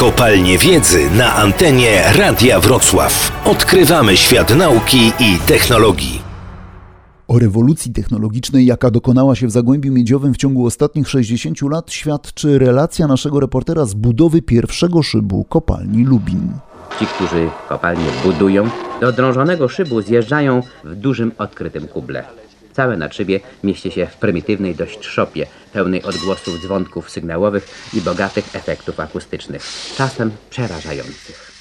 Kopalnie wiedzy na antenie Radia Wrocław. Odkrywamy świat nauki i technologii. O rewolucji technologicznej, jaka dokonała się w Zagłębiu Miedziowym w ciągu ostatnich 60 lat, świadczy relacja naszego reportera z budowy pierwszego szybu kopalni Lubin. Ci, którzy kopalnię budują, do drążonego szybu zjeżdżają w dużym odkrytym kuble. Całe nadszybie mieści się w prymitywnej dość szopie, pełnej odgłosów dzwonków sygnałowych i bogatych efektów akustycznych, czasem przerażających.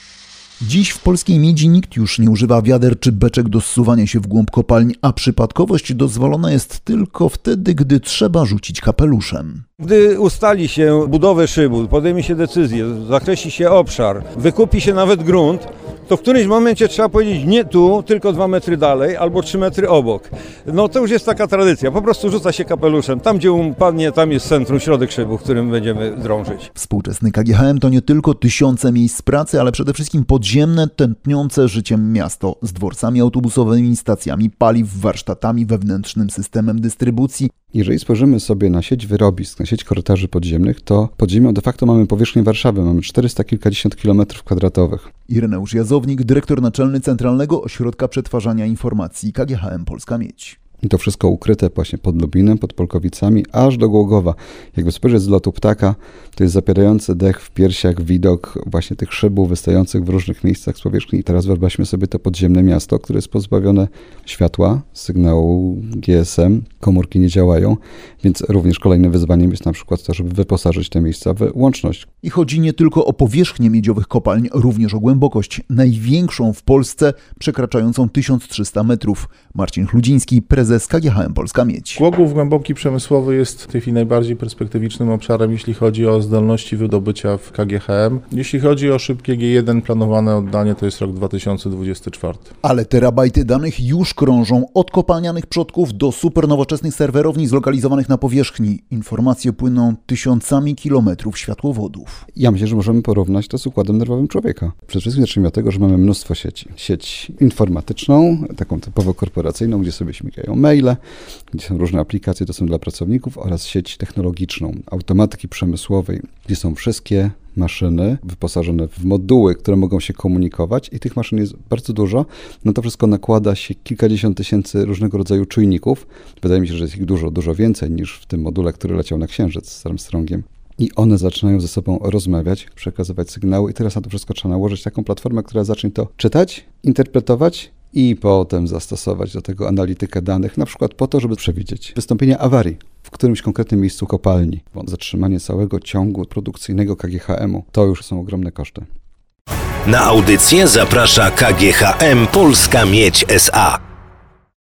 Dziś w polskiej miedzi nikt już nie używa wiader czy beczek do zsuwania się w głąb kopalń, a przypadkowość dozwolona jest tylko wtedy, gdy trzeba rzucić kapeluszem. Gdy ustali się budowę szybu, podejmie się decyzję, zakreśli się obszar, wykupi się nawet grunt, to w którymś momencie trzeba powiedzieć nie tu, tylko dwa metry dalej albo trzy metry obok. No to już jest taka tradycja. Po prostu rzuca się kapeluszem. Tam, gdzie upadnie, tam jest centrum, środek szybu, w którym będziemy drążyć. Współczesny KGHM to nie tylko tysiące miejsc pracy, ale przede wszystkim podziemne, tętniące życiem miasto z dworcami autobusowymi, stacjami paliw, warsztatami, wewnętrznym systemem dystrybucji. Jeżeli spojrzymy sobie na sieć wyrobisk, na sieć korytarzy podziemnych, to pod ziemią de facto mamy powierzchnię Warszawy, mamy 400 kilkadziesiąt kilometrów kwadratowych. Ireneusz Dyrektor naczelny Centralnego Ośrodka Przetwarzania Informacji KGHM Polska Miedź. I to wszystko ukryte właśnie pod Lubinem, pod Polkowicami, aż do Głogowa. Jakby spojrzeć z lotu ptaka, to jest zapierający dech w piersiach widok właśnie tych szybów wystających w różnych miejscach z powierzchni. I teraz wyobraźmy sobie to podziemne miasto, które jest pozbawione światła, sygnału GSM, komórki nie działają, więc również kolejnym wyzwaniem jest na przykład to, żeby wyposażyć te miejsca w łączność. I chodzi nie tylko o powierzchnię miedziowych kopalń, również o głębokość, największą w Polsce, przekraczającą 1300 metrów. Marcin Chludziński, prezes KGHM Polska Miedź. Głogów głęboki przemysłowy jest w tej chwili najbardziej perspektywicznym obszarem, jeśli chodzi o zdolności wydobycia w KGHM. Jeśli chodzi o szybkie G1, planowane oddanie to jest rok 2024. Ale terabajty danych już krążą od kopalnianych przodków do supernowoczesnych serwerowni zlokalizowanych na powierzchni. Informacje płyną tysiącami kilometrów światłowodów. Ja myślę, że możemy porównać to z układem nerwowym człowieka. Przede wszystkim zacznijmy od tego, że mamy mnóstwo sieci. Sieć informatyczną, taką typowo korporacyjną, gdzie sobie śmigają maile, gdzie są różne aplikacje, to są dla pracowników, oraz sieć technologiczną, automatyki przemysłowej, gdzie są wszystkie maszyny wyposażone w moduły, które mogą się komunikować i tych maszyn jest bardzo dużo. No to wszystko nakłada się kilkadziesiąt tysięcy różnego rodzaju czujników. Wydaje mi się, że jest ich dużo, dużo więcej niż w tym module, który leciał na Księżyc z Armstrongiem. I one zaczynają ze sobą rozmawiać, przekazywać sygnały i teraz na to wszystko trzeba nałożyć taką platformę, która zacznie to czytać, interpretować i potem zastosować do tego analitykę danych, na przykład po to, żeby przewidzieć wystąpienie awarii w którymś konkretnym miejscu kopalni. Bo zatrzymanie całego ciągu produkcyjnego KGHM-u to już są ogromne koszty. Na audycję zaprasza KGHM Polska Miedź SA.